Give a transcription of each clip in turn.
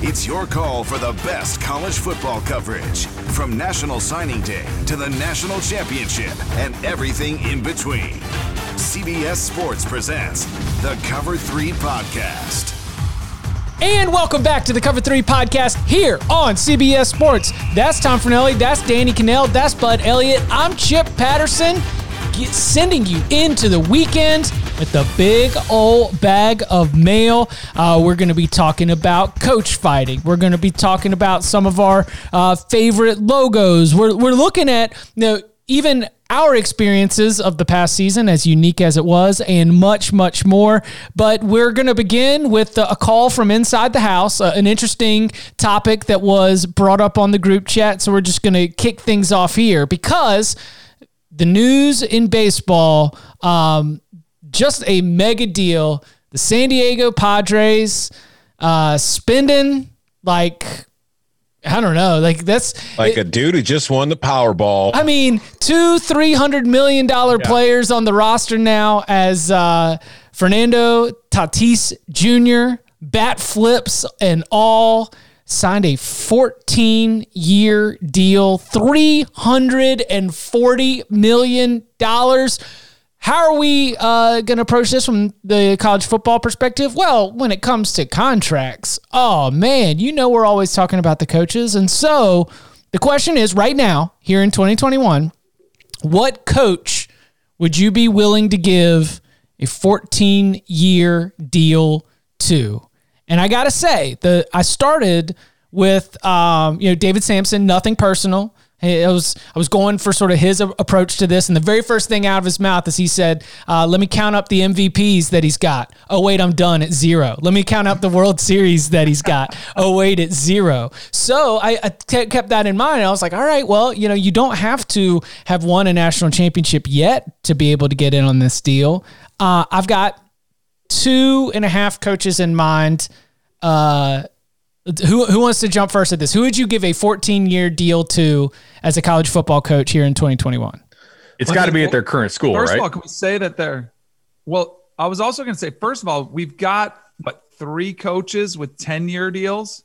It's your call for the best college football coverage from National Signing Day to the National Championship and everything in between. CBS Sports presents the Cover 3 podcast. And welcome back to the Cover 3 podcast here on CBS Sports. That's Tom Fornelli, that's Danny Kanell, that's Bud Elliott. I'm Chip Patterson, sending you into the weekend with the big old bag of mail. Uh, we're going to be talking about coach fighting. We're going to be talking about some of our uh, favorite logos. We're, we're looking at, you know, even our experiences of the past season, as unique as it was, and much, much more. But we're going to begin with a call from inside the house, uh, an interesting topic that was brought up on the group chat. So we're just going to kick things off here because the news in baseball, um, just a mega deal. The San Diego Padres uh, spending like I don't know. Like that's like it, a dude who just won the Powerball. I mean, two three hundred million dollar yeah. players on the roster now as uh, Fernando Tatis Jr. bat flips and all signed a 14 year deal, $340 million. How are we uh, going to approach this from the college football perspective? Well, when it comes to contracts, oh man, you know we're always talking about the coaches. And so the question is right now, here in 2021, what coach would you be willing to give a 14 year deal to? And I got to say, the I started with um, you know David Samson, nothing personal. I was I was going for sort of his approach to this, and the very first thing out of his mouth is he said, uh, "Let me count up the MVPs that he's got. Oh wait, I'm done at zero. Let me count up the World Series that he's got. Oh wait, at zero. So I, kept that in mind. I was like, all right, well, you know, you don't have to have won a national championship yet to be able to get in on this deal. Uh, I've got two and a half coaches in mind. Uh, who who wants to jump first at this? Who would you give a 14 year deal to as a college football coach here in 2021? It's got to be at their current school, first right? First of all, can we say that they're well? I was also going to say, first of all, we've got what three coaches with 10 year deals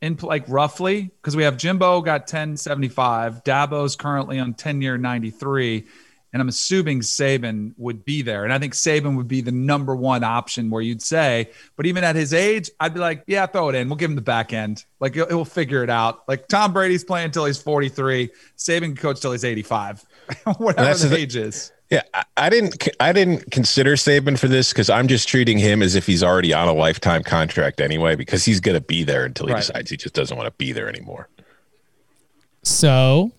in like roughly because we have Jimbo got 1075, Dabo's currently on 10 year 93 and I'm assuming Saban would be there. And I think Saban would be the number one option where you'd say, but even at his age, I'd be like, yeah, throw it in. We'll give him the back end. Like he'll, he'll figure it out. Like Tom Brady's playing until he's 43. Saban can coach till he's 85, whatever the age is. Yeah, I didn't. I didn't consider Saban for this because I'm just treating him as if he's already on a lifetime contract anyway, because he's going to be there until he right. decides he just doesn't want to be there anymore. So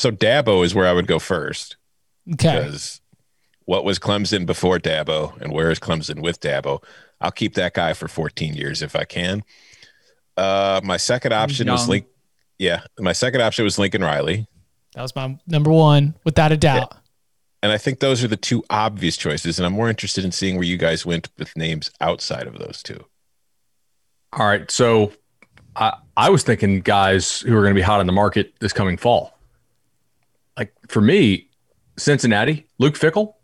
so Dabo is where I would go first. Okay. Because what was Clemson before Dabo and where is Clemson with Dabo? I'll keep that guy for 14 years if I can. Uh, my second option was Link. Yeah, my second option was Lincoln Riley. That was my number one, without a doubt. Yeah. And I think those are the two obvious choices. And I'm more interested in seeing where you guys went with names outside of those two. All right. So I, I was thinking guys who are going to be hot on the market this coming fall like for me, Cincinnati, Luke Fickell.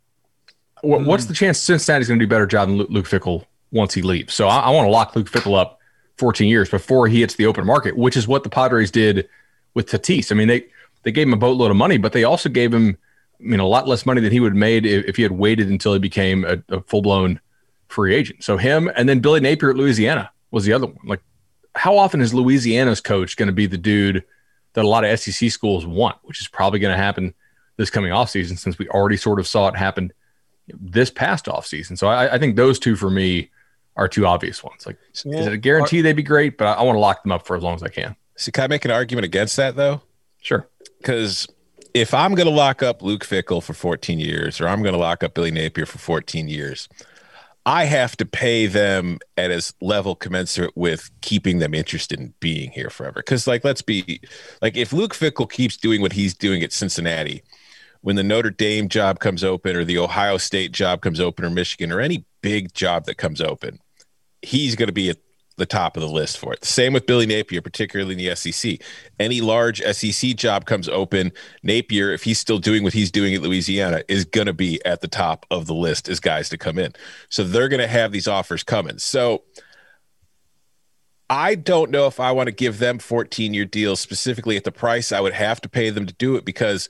what's hmm. the chance Cincinnati's going to do a better job than Luke, Fickell once he leaves? So I, I want to lock Luke Fickell up 14 years before he hits the open market, which is what the Padres did with Tatis. I mean, they they gave him a boatload of money, but they also gave him, I mean, a lot less money than he would have made if, if he had waited until he became a, a full blown free agent. So him and then Billy Napier at Louisiana was the other one. Like, how often is Louisiana's coach going to be the dude that a lot of SEC schools want, which is probably going to happen this coming offseason since we already sort of saw it happen this past offseason. So I, I think those two for me are two obvious ones. Like, yeah. is it a guarantee they'd be great? But I, I want to lock them up for as long as I can. So can I make an argument against that though? Sure. Because if I'm going to lock up Luke Fickell for 14 years, or I'm going to lock up Billy Napier for 14 years, I have to pay them at a level commensurate with keeping them interested in being here forever. Because, like, let's be like, if Luke Fickell keeps doing what he's doing at Cincinnati, when the Notre Dame job comes open, or the Ohio State job comes open, or Michigan, or any big job that comes open, he's going to be at the top of the list for it. Same with Billy Napier, particularly in the SEC. Any large SEC job comes open, Napier, if he's still doing what he's doing at Louisiana, is going to be at the top of the list as guys to come in. So they're going to have these offers coming. So I don't know if I want to give them 14 year deals specifically at the price I would have to pay them to do it because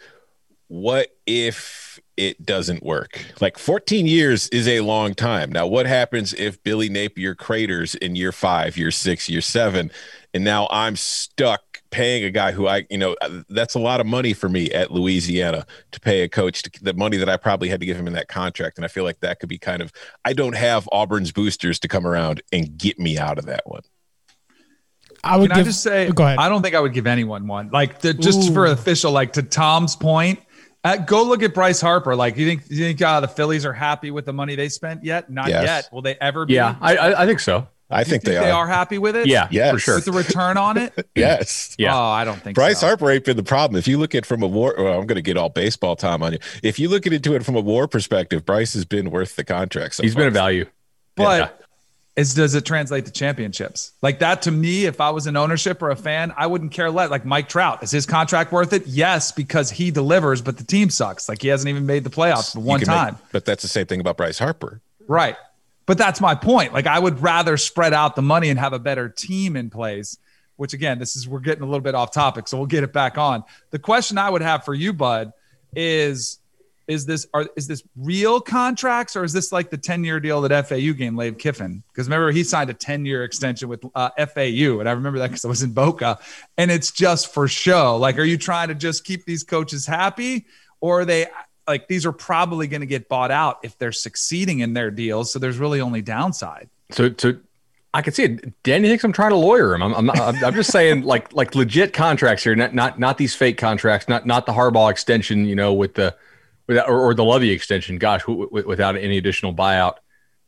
what if it doesn't work. Like 14 years is a long time. Now, what happens if Billy Napier craters in year five, year six, year seven, and now I'm stuck paying a guy who I, you know, uh, that's a lot of money for me at Louisiana to pay a coach to, the money that I probably had to give him in that contract. And I feel like that could be kind of, I don't have Auburn's boosters to come around and get me out of that one. I would Can give, I just say, go ahead. I don't think I would give anyone one. Like the, just Ooh. for official, like to Tom's point, uh, go look at Bryce Harper. Like, you think you think uh, the Phillies are happy with the money they spent yet? Not yes. yet. Will they ever? Be? Yeah, I, I think so. I think, think, they, they are. are happy with it. Yeah, yes. for sure. With the return on it. yes. Yeah. Oh, I don't think Bryce so. Harper ain't been the problem. If you look at it from a war, well, I'm going to get all baseball time on you. If you look at into it from a war perspective, Bryce has been worth the contract. So He's far. been a value. But yeah is does it translate to championships? Like that to me, if I was an ownership or a fan, I wouldn't care less. Like Mike Trout, is his contract worth it? Yes, because he delivers, but the team sucks. Like he hasn't even made the playoffs for one time. Make, but that's the same thing about Bryce Harper. Right. But that's my point. Like I would rather spread out the money and have a better team in place. Which again, this is we're getting a little bit off topic, so we'll get it back on. The question I would have for you, Bud, is is this are is this real contracts or is this like the 10 year deal that FAU game Lane Kiffin? Because remember he signed a 10 year extension with uh, FAU, and I remember that because I was in Boca, and it's just for show. Like, are you trying to just keep these coaches happy, or are they like these are probably going to get bought out if they're succeeding in their deals? So there's really only downside. So to I can see it. Danny thinks I'm trying to lawyer him. I'm, I'm, not, I'm, just saying like like legit contracts here, not not not these fake contracts, not not the Harbaugh extension, you know, with the without or, or the Lovie extension. Gosh, w- w- without any additional buyout.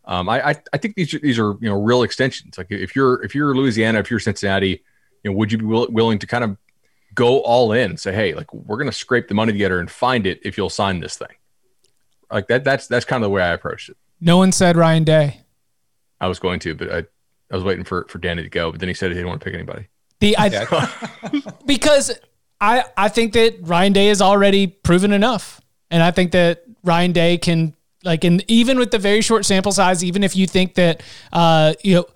Um, I, I, I think these these are you know real extensions. Like if you're if you're Louisiana, if you're Cincinnati, you know, would you be will, willing to kind of go all in? Say, hey, like we're going to scrape the money together and find it if you'll sign this thing. Like that. That's that's kind of the way I approached it. No one said Ryan Day. I was going to, but I I was waiting for for Danny to go, but then he said he didn't want to pick anybody. The I because I I think that Ryan Day is already proven enough. And I think that Ryan Day can like, and even with the very short sample size, even if you think that, uh, you know,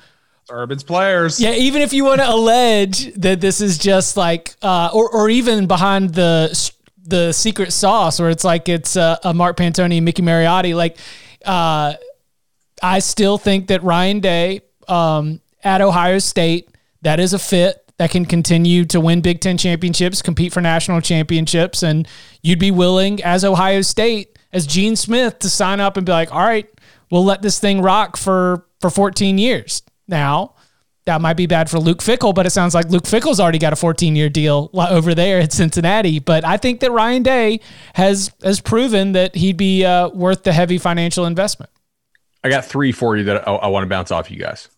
Urban's players. Yeah, even if you want to allege that this is just like, uh, or or even behind the the secret sauce, where it's like it's a, a Mark Pantoni, Mickey Marotti. Like, uh, I still think that Ryan Day um, at Ohio State that is a fit that can continue to win Big Ten championships, compete for national championships, and you'd be willing, as Ohio State, as Gene Smith, to sign up and be like, all right, we'll let this thing rock for for 14 years. Now, that might be bad for Luke Fickell, but it sounds like Luke Fickell's already got a 14 year deal over there at Cincinnati. But I think that Ryan Day has has proven that he'd be uh, worth the heavy financial investment. I got three for you that I, I want to bounce off you guys.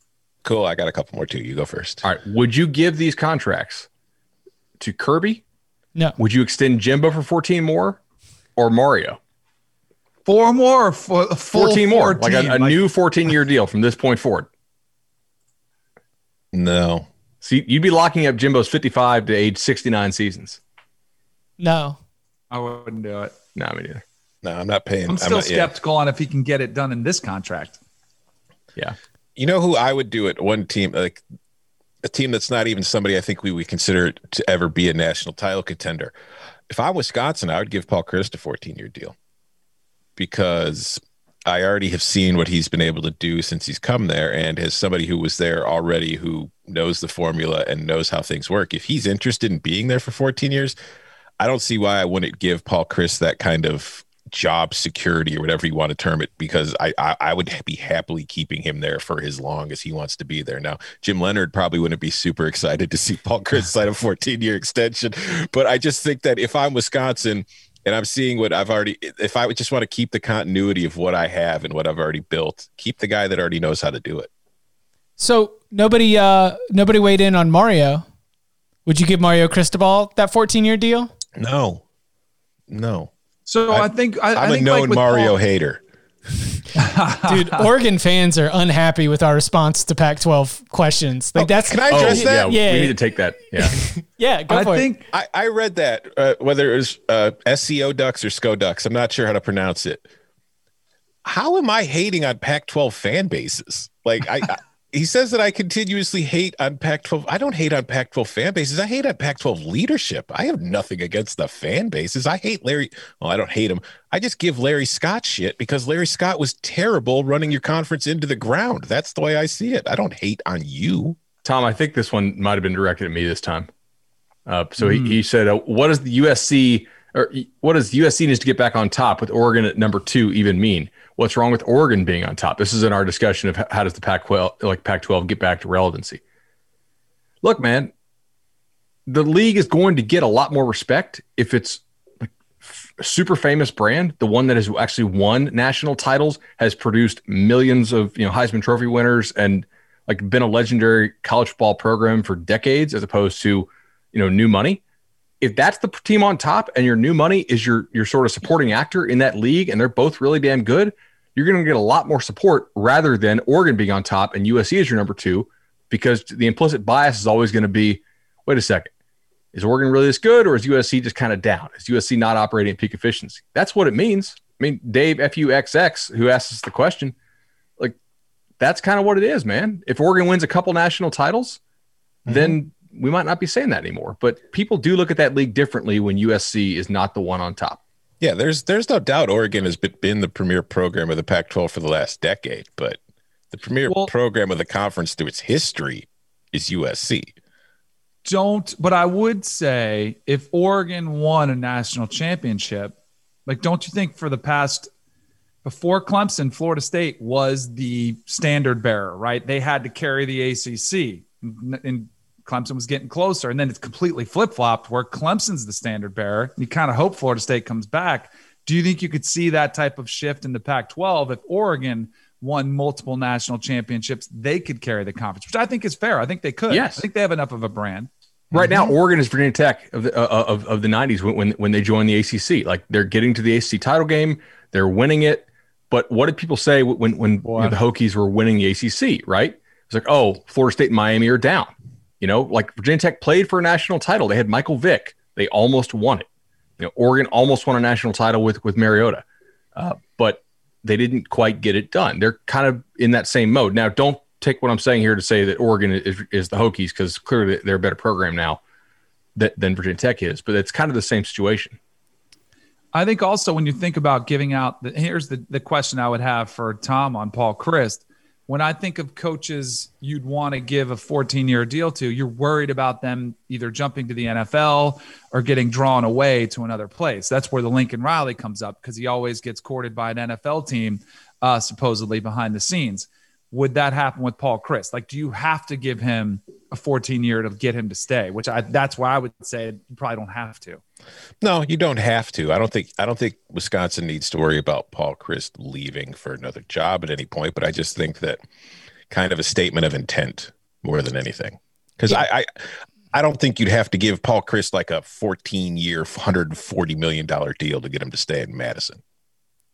Cool. I got a couple more too. You go first. All right. Would you give these contracts to Kirby? No. Would you extend Jimbo for 14 more or Mario? Four more, for, 14 more, 14, like a, a like, new 14 year deal from this point forward. No. See, you'd be locking up Jimbo's 55 to age 69 seasons. No. I wouldn't do it. No, me neither. No, I'm not paying. I'm still I'm not, skeptical yeah. on if he can get it done in this contract. Yeah. You know who I would do it? One team, like a team that's not even somebody I think we would consider to ever be a national title contender. If I'm Wisconsin, I would give Paul Chryst a 14 year deal because I already have seen what he's been able to do since he's come there. And as somebody who was there already, who knows the formula and knows how things work, if he's interested in being there for 14 years, I don't see why I wouldn't give Paul Chryst that kind of job security or whatever you want to term it, because I, I, I would be happily keeping him there for as long as he wants to be there. Now, Jim Leonhard probably wouldn't be super excited to see Paul Chryst sign a 14 year extension, but I just think that if I'm Wisconsin, and I'm seeing what I've already. If I would just want to keep the continuity of what I have and what I've already built, keep the guy that already knows how to do it. So nobody, uh, nobody weighed in on Mario. Would you give Mario Cristobal that 14 year deal? No, no. So I, I think I, am a known like Mario Paul, hater. Dude, Oregon fans are unhappy with our response to Pac-12 questions. Like oh, that's can I address oh, that? Yeah, we need to take that. Yeah, yeah. Go I for think it. I, I read that uh, whether it was uh, SCO Ducks or SCO Ducks. I'm not sure how to pronounce it. How am I hating on Pac-12 fan bases? Like I, I he says that I continuously hate on Pac-12. I don't hate on Pac-12 fan bases. I hate on Pac-12 leadership. I have nothing against the fan bases. I hate Larry. Well, I don't hate him. I just give Larry Scott shit because Larry Scott was terrible running your conference into the ground. That's the way I see it. I don't hate on you. Tom, I think this one might have been directed at me this time. Uh, so mm. he, he said, uh, "What does the USC or what does USC needs to get back on top with Oregon at number two even mean?" What's wrong with Oregon being on top? This is in our discussion of how does the Pac-12 like Pac-12 get back to relevancy. Look, man, the league is going to get a lot more respect if it's like a super famous brand, the one that has actually won national titles, has produced millions of you know Heisman Trophy winners, and like been a legendary college football program for decades, as opposed to you know new money if that's the team on top and your new money is your your sort of supporting actor in that league and they're both really damn good, you're going to get a lot more support rather than Oregon being on top and USC is your number two because the implicit bias is always going to be wait a second. Is Oregon really this good or is USC just kind of down? Is USC not operating at peak efficiency? That's what it means. I mean, Dave FUXX, who asked us the question, like that's kind of what it is, man. If Oregon wins a couple national titles, mm-hmm. then we might not be saying that anymore. But people do look at that league differently when USC is not the one on top. Yeah, there's there's no doubt Oregon has been the premier program of the Pac-12 for the last decade, but the premier well, program of the conference through its history is USC. Don't, but I would say if Oregon won a national championship, like don't you think for the past before Clemson, Florida State was the standard bearer, right? They had to carry the ACC. And Clemson was getting closer, and then it's completely flip flopped where Clemson's the standard bearer. You kind of hope Florida State comes back. Do you think you could see that type of shift in the Pac 12 if Oregon won multiple national championships? They could carry the conference, which I think is fair. I think they could. Yes. I think they have enough of a brand. Right now, mm-hmm. Oregon is Virginia Tech of the, uh, uh of, of the 90s when, when, when they joined the ACC. Like they're getting to the ACC title game, they're winning it. But what did people say when, when you know, the Hokies were winning the ACC, right? It's like, oh, Florida State and Miami are down. You know, like Virginia Tech played for a national title. They had Michael Vick. They almost won it. You know, Oregon almost won a national title with with Mariota, uh, but they didn't quite get it done. They're kind of in that same mode now. Don't take what I'm saying here to say that Oregon is, is the Hokies because clearly they're a better program now that, than Virginia Tech is, but it's kind of the same situation. I think also when you think about giving out, the, here's the, the question I would have for Tom on Paul Chryst when I think of coaches you'd want to give a 14 year deal to, you're worried about them either jumping to the NFL or getting drawn away to another place. That's where the Lincoln Riley comes up because he always gets courted by an NFL team, uh, supposedly behind the scenes. Would that happen with Paul Chryst? Like, do you have to give him a 14 year to get him to stay? Which I that's why I would say you probably don't have to. No, you don't have to. I don't think I don't think Wisconsin needs to worry about Paul Chryst leaving for another job at any point. But I just think that kind of a statement of intent more than anything. Because yeah. I, I I don't think you'd have to give Paul Chryst like a 14 year, 140 million dollar deal to get him to stay in Madison.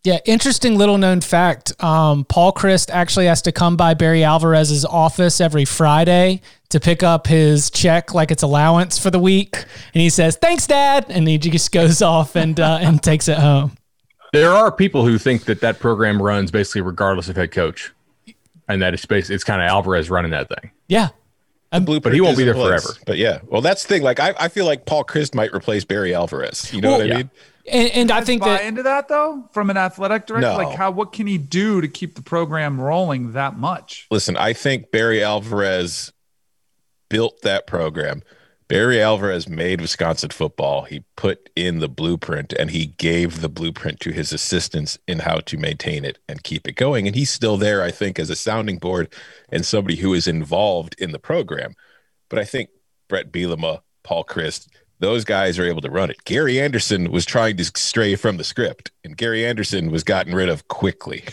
Yeah, interesting little known fact. Um, Paul Chryst actually has to come by Barry Alvarez's office every Friday to pick up his check, like it's allowance for the week. And he says, "Thanks, Dad," and he just goes off and uh, and takes it home. There are people who think that that program runs basically regardless of head coach, and that it's basically it's kind of Alvarez running that thing. Yeah. The blueprint But he won't be there place. forever. But yeah, well, that's the thing. Like, I, I feel like Paul Chryst might replace Barry Alvarez. You know Well, what I yeah. mean? And, and I think buy that into that though from an athletic director. No. Like how what can he do to keep the program rolling that much? Listen, I think Barry Alvarez built that program. Barry Alvarez made Wisconsin football. He put in the blueprint and he gave the blueprint to his assistants in how to maintain it and keep it going. And he's still there, I think, as a sounding board and somebody who is involved in the program. But I think Bret Bielema, Paul Chryst, those guys are able to run it. Gary Anderson was trying to stray from the script, and Gary Anderson was gotten rid of quickly.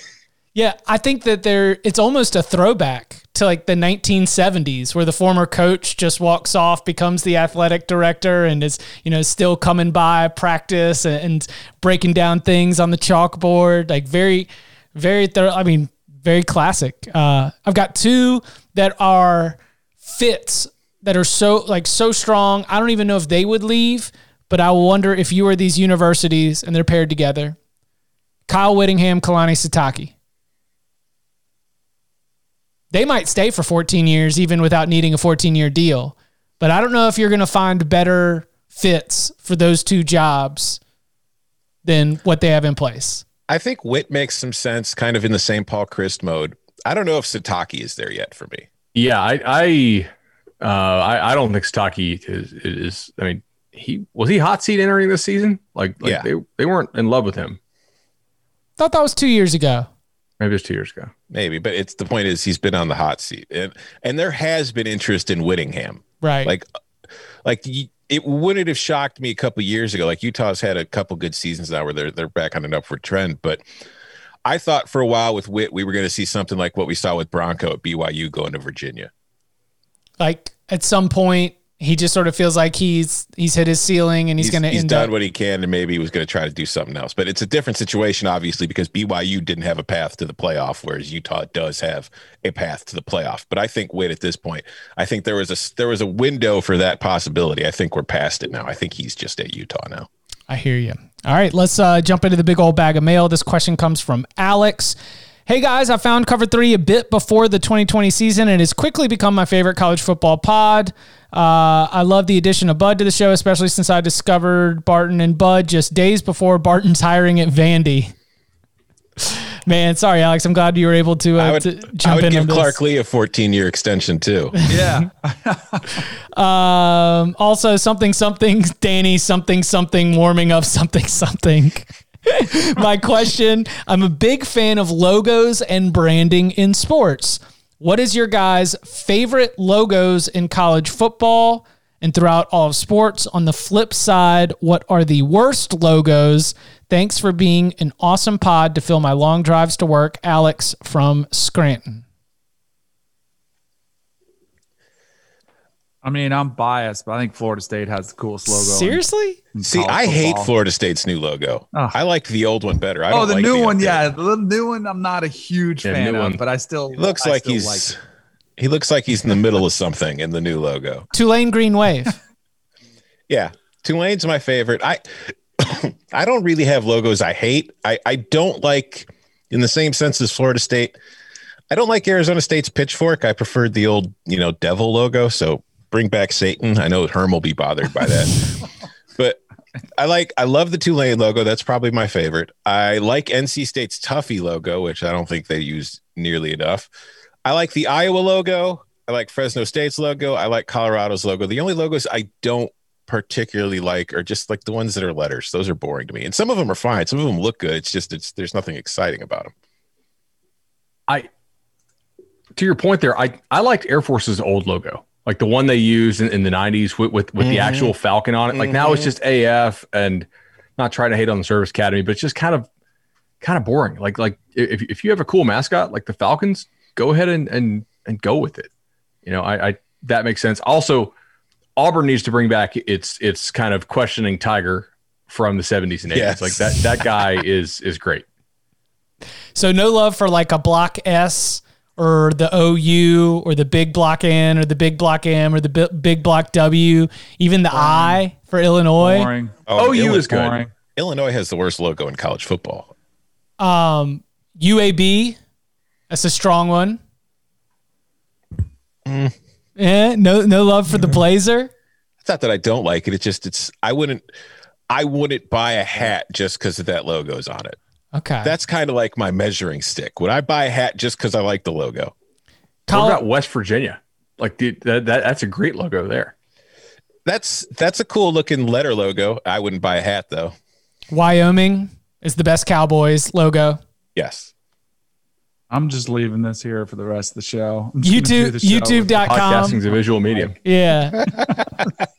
Yeah, I think that there it's almost a throwback to like the 1970s where the former coach just walks off, becomes the athletic director and is, you know, still coming by practice and, and breaking down things on the chalkboard, like very very thorough, I mean, very classic. Uh I've got two that are fits that are so like so strong. I don't even know if they would leave, but I wonder if you are these universities and they're paired together. Kyle Whittingham, Kalani Sitake. They might stay for 14 years even without needing a 14 year deal. But I don't know if you're going to find better fits for those two jobs than what they have in place. I think Witt makes some sense, kind of in the same Paul Chryst mode. I don't know if Sitake is there yet for me. Yeah, I I uh, I, I don't think Sitake is, is. I mean, he was he hot seat entering this season. Like, like Yeah. they they weren't in love with him. Thought that was two years ago. Maybe it was two years ago. Maybe, but it's the point is he's been on the hot seat, and and there has been interest in Whittingham. Right. Like, like it wouldn't have shocked me a couple years ago. Like Utah's had a couple good seasons now where they're they're back on an upward trend, but. I thought for a while with Witt we were going to see something like what we saw with Bronco at BYU going to Virginia. Like at some point, he just sort of feels like he's he's hit his ceiling and he's, going to he's done up. what he can, and maybe he was going to try to do something else. But it's a different situation, obviously, because BYU didn't have a path to the playoff, whereas Utah does have a path to the playoff. But I think wait at this point, I think there was a there was a window for that possibility. I think we're past it now. I think he's just at Utah now. I hear you. All right, let's uh, jump into the big old bag of mail. This question comes from Alex. Hey guys, I found Cover Three a bit before the 2020 season and has quickly become my favorite college football pod. Uh, I love the addition of Bud to the show, especially since I discovered Barton and Bud just days before Barton's hiring at Vandy. Man, sorry, Alex. I'm glad you were able to, uh, I would, to I would in give on this. Clark Lea a 14 year extension too. Yeah. Um, also, something, something, Danny, something, something, warming up, something, something. My question I'm a big fan of logos and branding in sports. What is your guys' favorite logos in college football and throughout all of sports? On the flip side, what are the worst logos? Thanks for being an awesome pod to fill my long drives to work. Alex from Scranton. I mean, I'm biased, but I think Florida State has the coolest logo. Seriously? in See, college I hate. Florida State's new logo. Ugh. I like the old one better. I Oh, don't the like new one, yeah, the new one. I'm not a huge Yeah, fan new of, one. but I still He looks I like still he's like it. he looks like he's in the middle of something in the new logo. Tulane Green Wave. Yeah, Tulane's my favorite. I I don't really have logos I hate. I I don't like in the same sense as Florida State. I don't like Arizona State's pitchfork. I preferred the old, you know, devil logo. So bring back Satan. I know Herm will be bothered by that. but I like I love the Tulane logo. That's probably my favorite. I like NC State's Tuffy logo, which I don't think they use nearly enough. I like the Iowa logo. I like Fresno State's logo. I like Colorado's logo. The only logos I don't particularly like are just like the ones that are letters. Those are boring to me. And some of them are fine. Some of them look good. It's just it's there's nothing exciting about them. I to your point there, I I liked Air Force's old logo, like the one they used in, in the '90s with with, with the Mhm. actual Falcon on it. Like now it's Mhm. just AF, and not trying to hate on the Service Academy, but it's just kind of kind of boring. Like like if if you have a cool mascot like the Falcons, go ahead and and and go with it. You know, I, I that makes sense. Also, Auburn needs to bring back its its kind of questioning Tiger from the 70s and 80s. Yes. Like that that guy is is great. So no love for like a block S or the OU or the big block N or the big block M or the bi- big block W, even the I for Illinois. boring. Oh, you Illinois- is good. Boring. Illinois has the worst logo in college football. Um, UAB, that's a strong one. Mm. Yeah, no, no love for the Blazer. It's not that I don't like it. It's just it's I wouldn't I wouldn't buy a hat just because of that logo's on it. Okay, That's kind of like my measuring stick. Would I buy a hat just because I like the logo? Col- What about West Virginia? Like dude, that, that that's a great logo there. That's that's a cool looking letter logo. I wouldn't buy a hat though. Wyoming is the best Cowboys logo. Yes. I'm just leaving this here for the rest of the show. I'm just gonna do YouTube, the show YouTube.com. Podcasting's a visual medium. Yeah.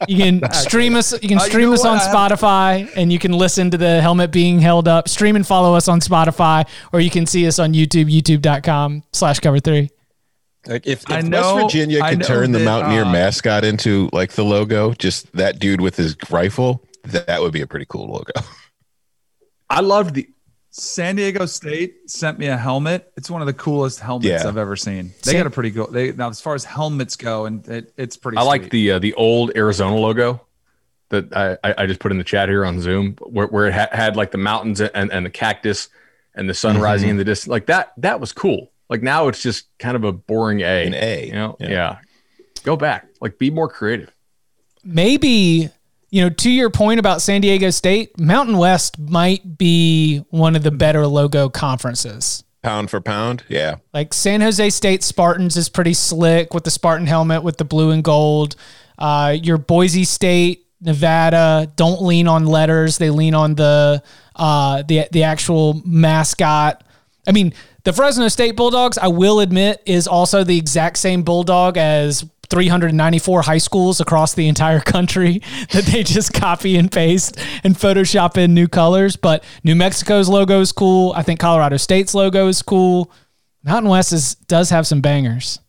You can stream us you can Uh, you stream know us on what? I have- Spotify and you can listen to the helmet being held up. Stream and follow us on Spotify or you can see us on YouTube, youtube.com slash cover three. Like if, if I know- West Virginia could know turn the Mountaineer uh, mascot into like the logo, just that dude with his rifle, that would be a pretty cool logo. I loved the San Diego State sent me a helmet. It's one of the coolest helmets Yeah. I've ever seen. They San- got a pretty cool. They now as far as helmets go, and it, it's pretty. I like the uh, the old Arizona logo that I, I I just put in the chat here on Zoom, where, where it ha- had like the mountains and, and the cactus and the sun Mm-hmm. rising in the distance. Like that that was cool. Like now it's just kind of a boring A. An A, You know? yeah. Yeah. Go back. Like be more creative. maybe you know to your point about san diego state mountain west might be one of the better logo conferences pound for pound. Yeah. like san jose state spartans is pretty slick with the spartan helmet with the blue and gold uh, your boise state nevada don't lean on letters they lean on the uh, the, the actual mascot i mean the fresno state bulldogs i will admit is also the exact same bulldog as 394 high schools across the entire country that they just copy and paste and Photoshop in new colors. But New Mexico's logo is cool. I think Colorado State's logo is cool. Mountain West is, does have some bangers.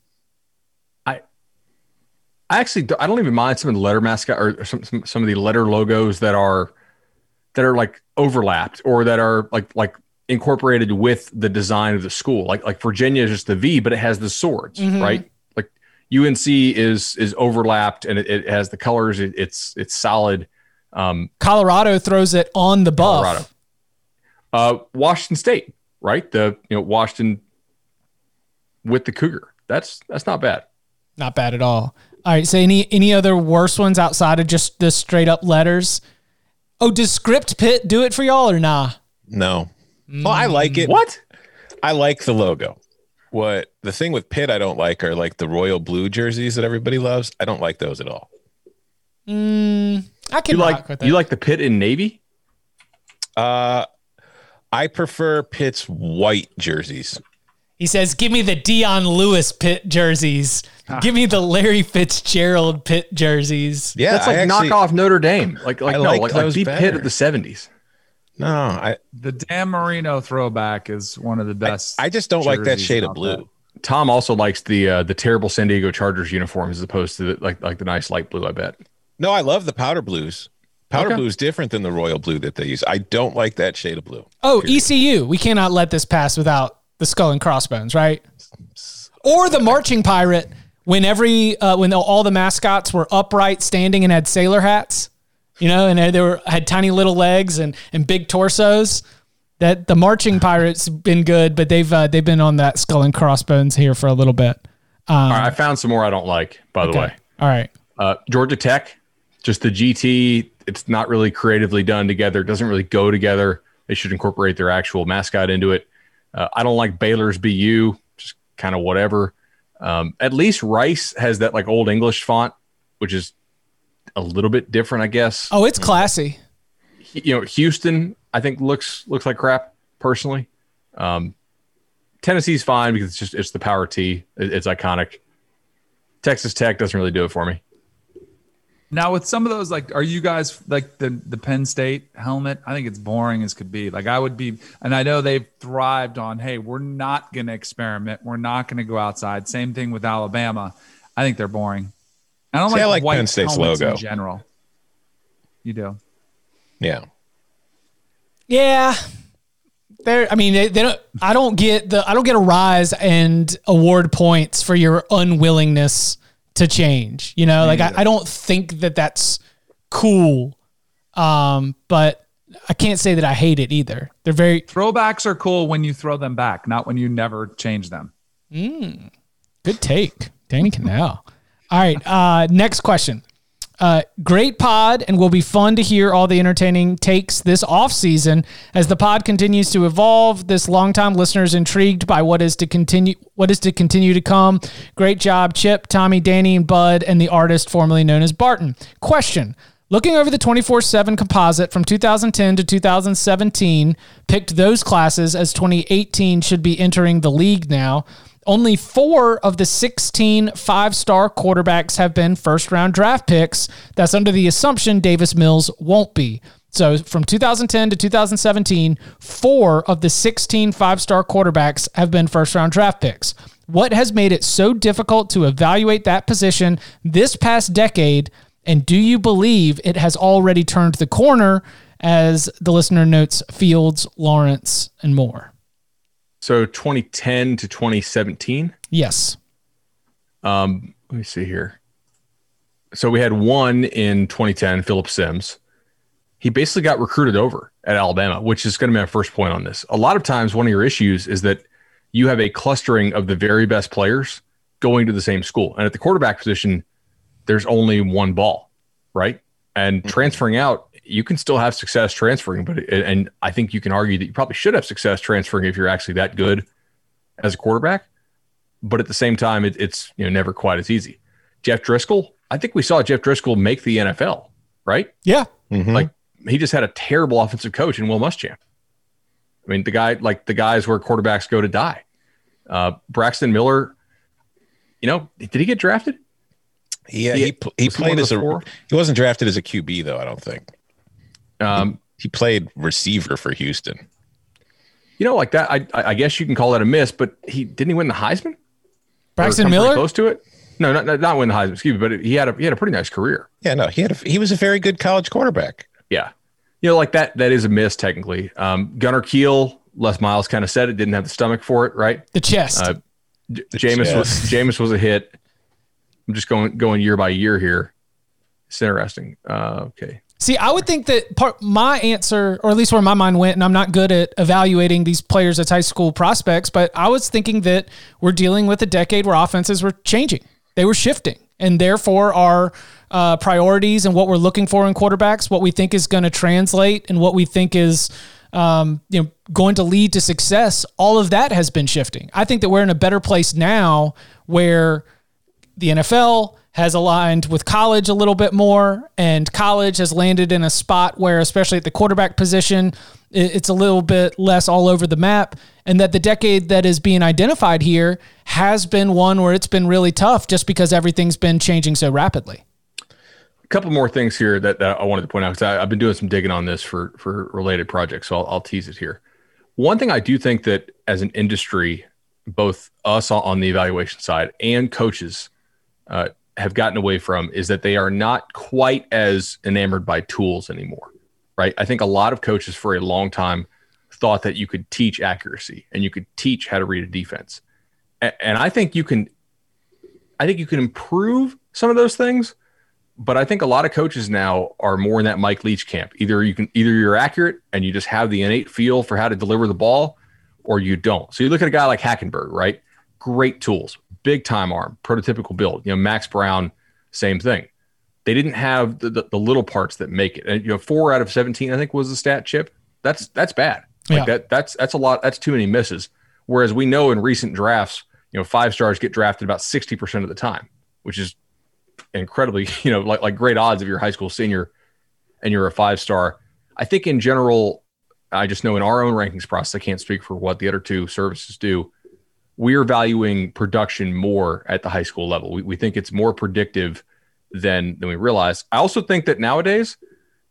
I actually I don't even mind some of the letter mascot or some, some some of the letter logos that are that are like overlapped or that are like like incorporated with the design of the school. Like like Virginia is just the V, but it has the swords, mm-hmm. right? Like UNC is is overlapped and it, it has the colors. It, it's it's solid. Um, Colorado throws it on the buff. Colorado. uh, Washington State, right? The you know Washington with the Cougar. That's that's not bad. Not bad at all. All right. So any any other worse ones outside of just the straight up letters? Oh, does Script Pitt do it for y'all or nah? No. Well, I like it. What? I like the logo. What the thing with Pitt I don't like are like the royal blue jerseys that everybody loves. I don't like those at all. Mm, I can You like with you like the Pitt in navy? Uh I prefer Pitt's white jerseys. He says, "Give me the Dion Lewis Pitt jerseys. Give me the Larry Fitzgerald Pitt jerseys." Yeah, That's like I actually- knockoff Notre Dame. Like like I no, like like, like those be pit better. of the seventies. No, I the Dan Marino throwback is one of the best. I just don't like that shade of blue. there. Tom also likes the uh, the terrible San Diego Chargers uniforms as opposed to the, like like the nice light blue. I bet. No, I love the powder blues. Powder Okay. blue is different than the royal blue that they use. I don't like that shade of blue. Oh, ECU. We cannot let this pass without the skull and crossbones, right? Or the marching pirate when every uh, when all the mascots were upright, standing, and had sailor hats. You know, and they were had tiny little legs and and big torsos. That the marching pirates been good, but they've uh, they've been on that skull and crossbones here for a little bit. All right, I found some more I don't like. By the way, All right. uh, Georgia Tech, just the GT. It's not really creatively done together. It doesn't really go together. They should incorporate their actual mascot into it. Uh, I don't like Baylor's BU. Just kind of whatever. Um, at least Rice has that like old English font, which is a little bit different, I guess. Oh, it's classy. you know, Houston, I think looks looks like crap personally. Um, Tennessee's fine because it's just it's the power T. It- it's iconic. Texas Tech doesn't really do it for me. Now with some of those, like, are you guys like the the Penn State helmet? I think it's boring as could be. Like, I would be, and I know they've thrived on. Hey, we're not going to experiment. We're not going to go outside. Same thing with Alabama. I think they're boring. I don't See, like, I like white Penn State's logo. in general. You do. Yeah. Yeah. There, I mean, they, they don't. I don't get the. I don't get a rise and award points for your unwillingness to change. You know, like I, I don't think that that's cool. Um, but I can't say that I hate it either. They're very throwbacks are cool when you throw them back, not when you never change them. Mm, good take, Danny Kanell. All right, uh, next question. Uh, great pod, and will be fun to hear all the entertaining takes this off season as the pod continues to evolve. This longtime listener is intrigued by what is to continue, what is to continue to come. Great job, Chip, Tommy, Danny, and Bud, and the artist formerly known as Barton. Question: Looking over the 24 7 composite from 2010 to 2017, picked those classes as 2018 should be entering the league now. Only four of the 16 five star quarterbacks have been first round draft picks. That's under the assumption Davis Mills won't be. So from 2010 to 2017, four of the 16 five star quarterbacks have been first round draft picks. What has made it so difficult to evaluate that position this past decade? And do you believe it has already turned the corner as the listener notes Fields, Lawrence, and more? So 2010 to 2017? Yes. Um, let me see here. So we had one in 2010, Phillip Sims. He basically got recruited over at Alabama, which is going to be my first point on this. A lot of times, one of your issues is that you have a clustering of the very best players going to the same school. And at the quarterback position, there's only one ball, right? And mm-hmm. transferring out you can still have success transferring, but and I think you can argue that you probably should have success transferring if you're actually that good as a quarterback. But at the same time, it, it's you know never quite as easy. Jeff Driskel, I think we saw Jeff Driskel make the NFL, right? Yeah, mm-hmm. like he just had a terrible offensive coach in Will Muschamp. I mean, the guy like the guys where quarterbacks go to die. Uh, Braxton Miller, you know, did he get drafted? Yeah, he, he, he played as a he wasn't drafted as a QB though. I don't think. Um, he, he played receiver for Houston. You know, like that. I I guess you can call that a miss, but he didn't he win the Heisman? Braxton Miller close to it. No, not, not win the Heisman. Excuse me, but he had a he had a pretty nice career. Yeah, no, he had a, he was a very good college quarterback. Yeah, you know, like that that is a miss technically. Um, Gunner Kiel, Les Miles kind of said it didn't have the stomach for it, right? The chest. Uh, the Jameis chest. was Jameis was a hit. I'm just going going year by year here. It's interesting. Uh, okay. See, I would think that part my answer, or at least where my mind went, and I'm not good at evaluating these players as high school prospects, but I was thinking that we're dealing with a decade where offenses were changing, they were shifting, and therefore our uh, priorities and what we're looking for in quarterbacks, what we think is going to translate, and what we think is um, you know going to lead to success, all of that has been shifting. I think that we're in a better place now where the NFL has aligned with college a little bit more, and college has landed in a spot where, especially at the quarterback position, it's a little bit less all over the map. And that the decade that is being identified here has been one where it's been really tough just because everything's been changing so rapidly. A couple more things here that, that I wanted to point out because I've been doing some digging on this for, for related projects. So I'll, I'll tease it here. One thing I do think that as an industry, both us on the evaluation side and coaches, uh, have gotten away from is that they are not quite as enamored by tools anymore, right? I think a lot of coaches for a long time thought that you could teach accuracy and you could teach how to read a defense. And I think you can I think you can improve some of those things, but I think a lot of coaches now are more in that Mike Leach camp. Either you can either you're accurate and you just have the innate feel for how to deliver the ball or you don't. So you look at a guy like Hackenberg, right? Great tools, big time arm, prototypical build. You know, Max Browne, same thing. They didn't have the, the, the, little parts that make it. And you know, four out of seventeen, I think, was the stat chip. That's that's bad. Like yeah. that that's that's a lot. That's too many misses. Whereas we know in recent drafts, you know, five stars get drafted about sixty percent of the time, which is incredibly, you know, like like great odds if you're a high school senior and you're a five star. I think in general, I just know in our own rankings process, I can't speak for what the other two services do we're valuing production more at the high school level. We, we think it's more predictive than than we realize. I also think that nowadays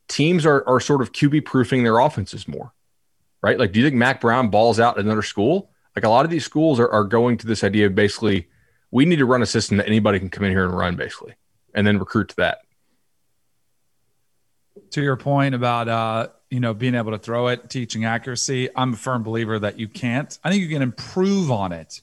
teams are are sort of QB proofing their offenses more, right? Like, do you think Mac Brown balls out at another school? Like a lot of these schools are, are going to this idea of basically we need to run a system that anybody can come in here and run basically, and then recruit to that. To your point about uh, you know, being able to throw it, teaching accuracy. I'm a firm believer that you can't. I think you can improve on it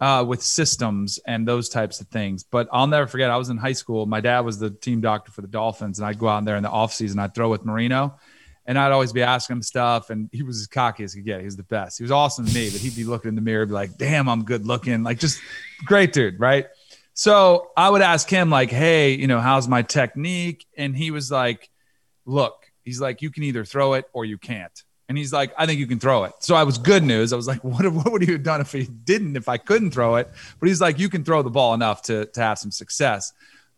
uh, with systems and those types of things. But I'll never forget, I was in high school. My dad was the team doctor for the Dolphins, and I'd go out there in the offseason, I'd throw with Marino. And I'd always be asking him stuff, and he was as cocky as he could get. He was the best. He was awesome to me, but he'd be looking in the mirror, be like, "Damn, I'm good looking." Like, just great dude, right? So I would ask him, like, "Hey, you know, how's my technique?" And he was like, "Look, he's like, you can either throw it or you can't." And he's like, I think you can throw it. So I was good news. I was like, what, what would he have done if he didn't, if I couldn't throw it? But he's like, you can throw the ball enough to, to have some success.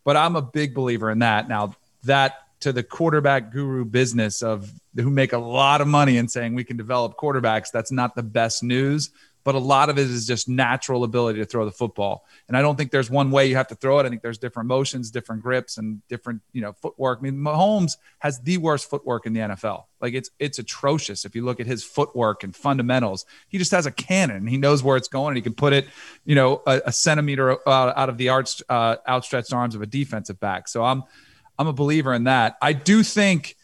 But I'm a big believer in that. Now, that to the quarterback guru business of who make a lot of money and saying we can develop quarterbacks, that's not the best news but a lot of it is just natural ability to throw the football. And I don't think there's one way you have to throw it. I think there's different motions, different grips, and different, you know, footwork. I mean, Mahomes has the worst footwork in the NFL. Like it's it's atrocious. If you look at his footwork and fundamentals, he just has a cannon. He knows where it's going, and he can put it, you know, a, a centimeter out of the arch, uh, outstretched arms of a defensive back. So I'm I'm a believer in that. I do think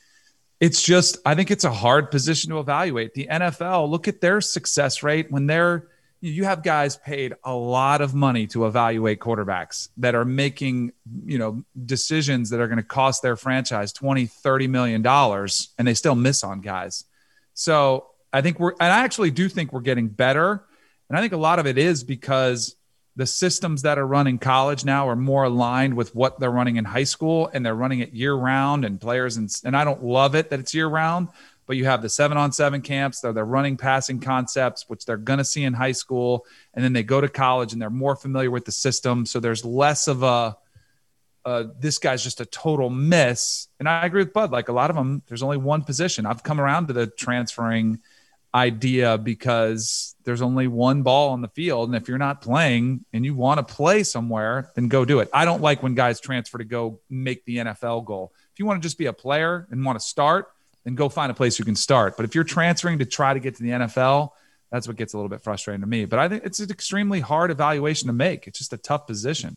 it's just I think it's a hard position to evaluate. The NFL, look at their success rate when they're you have guys paid a lot of money to evaluate quarterbacks that are making, you know, decisions that are going to cost their franchise 20, 30 million dollars and they still miss on guys. So, I think we're and I actually do think we're getting better. And I think a lot of it is because the systems that are running college now are more aligned with what they're running in high school and they're running it year round and players and, and I don't love it that it's year round, but you have the seven on seven camps, they're, they're running passing concepts, which they're going to see in high school. And then they go to college and they're more familiar with the system. So there's less of a, uh, this guy's just a total miss. And I agree with Bud. Like a lot of them, there's only one position. I've come around to the transferring idea because there's only one ball on the field. And if you're not playing and you want to play somewhere, then go do it. I don't like when guys transfer to go make the NFL goal. If you want to just be a player and want to start, then go find a place you can start. But if you're transferring to try to get to the NFL, that's what gets a little bit frustrating to me. But I think it's an extremely hard evaluation to make. It's just a tough position.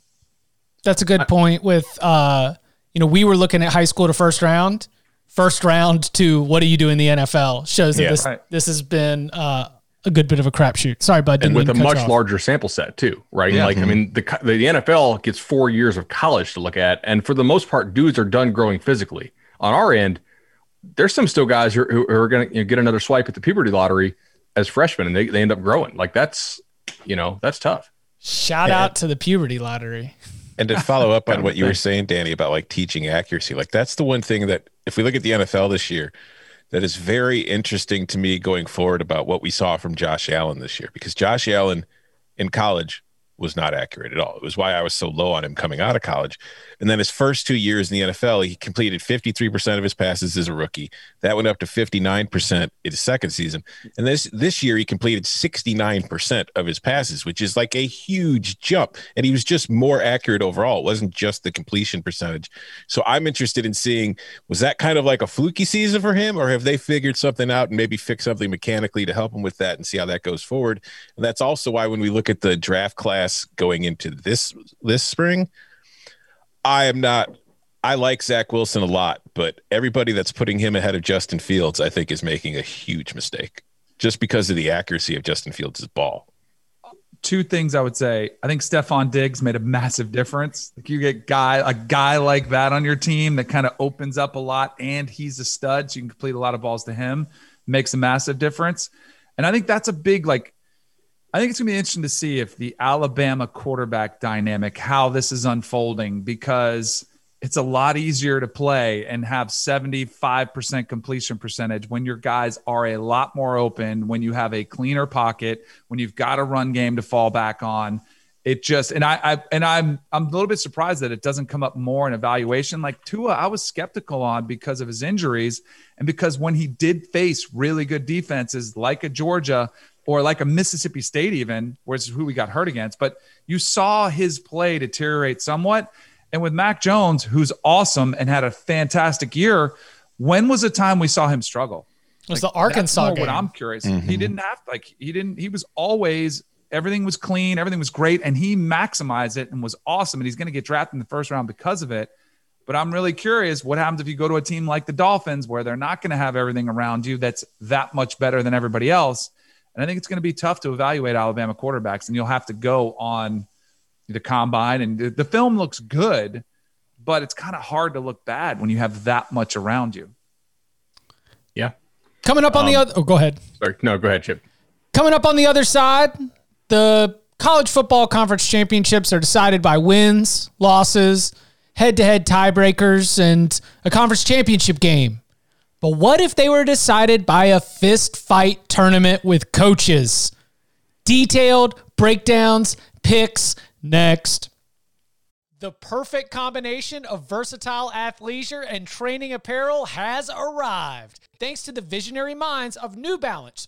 That's a good point with uh, you know, we were looking at high school to first round first round to what do you do in the NFL shows that yeah, this right. this has been uh, a good bit of a crapshoot. Sorry, bud. And with a much larger sample set too, right? Yeah. Like mm-hmm. I mean, the, the the NFL gets four years of college to look at, and for the most part, dudes are done growing physically. On our end, there's some still guys who, who are going to you know, get another swipe at the puberty lottery as freshmen, and they, they end up growing. Like that's you know that's tough. Shout yeah. out to the puberty lottery. And to follow up on what you were saying, Danny, about like teaching accuracy, like that's the one thing that if we look at the NFL this year, that is very interesting to me going forward about what we saw from Josh Allen this year, because Josh Allen in college was not accurate at all. It was why I was so low on him coming out of college. And then his first two years in the NFL, he completed 53% of his passes as a rookie. That went up to 59% in his second season. And this this year he completed 69% of his passes, which is like a huge jump. And he was just more accurate overall. It wasn't just the completion percentage. So I'm interested in seeing was that kind of like a fluky season for him, or have they figured something out and maybe fix something mechanically to help him with that and see how that goes forward? And that's also why when we look at the draft class going into this this spring, I am not. I like Zach Wilson a lot, but everybody that's putting him ahead of Justin Fields, I think, is making a huge mistake just because of the accuracy of Justin Fields' ball. Two things I would say. I think Stefon Diggs made a massive difference. Like you get guy a guy like that on your team that kind of opens up a lot, and he's a stud, so you can complete a lot of balls to him. Makes a massive difference, and I think that's a big like I think it's going to be interesting to see if the Alabama quarterback dynamic, how this is unfolding, because it's a lot easier to play and have 75% completion percentage when your guys are a lot more open, when you have a cleaner pocket, when you've got a run game to fall back on. It just and I, I and I'm I'm a little bit surprised that it doesn't come up more in evaluation. Like Tua, I was skeptical on because of his injuries and because when he did face really good defenses like a Georgia, or like a Mississippi State, even, which is who we got hurt against. But you saw his play deteriorate somewhat. And with Mac Jones, who's awesome and had a fantastic year, when was the time we saw him struggle? It was like, the Arkansas game. What I'm curious, mm-hmm. he didn't have like he didn't. He was always everything was clean, everything was great, and he maximized it and was awesome. And he's going to get drafted in the first round because of it. But I'm really curious what happens if you go to a team like the Dolphins where they're not going to have everything around you that's that much better than everybody else and I think it's going to be tough to evaluate Alabama quarterbacks, and you'll have to go on the combine. And the, the film looks good, but it's kind of hard to look bad when you have that much around you. Yeah. Coming up on the um, other. Oh, go ahead. Sorry. No, go ahead, Chip. Coming up on the other side, the college football conference championships are decided by wins, losses, head to head tiebreakers, and a conference championship game. But what if they were decided by a fist fight tournament with coaches? Detailed breakdowns, picks next. The perfect combination of versatile athleisure and training apparel has arrived. Thanks to the visionary minds of New Balance,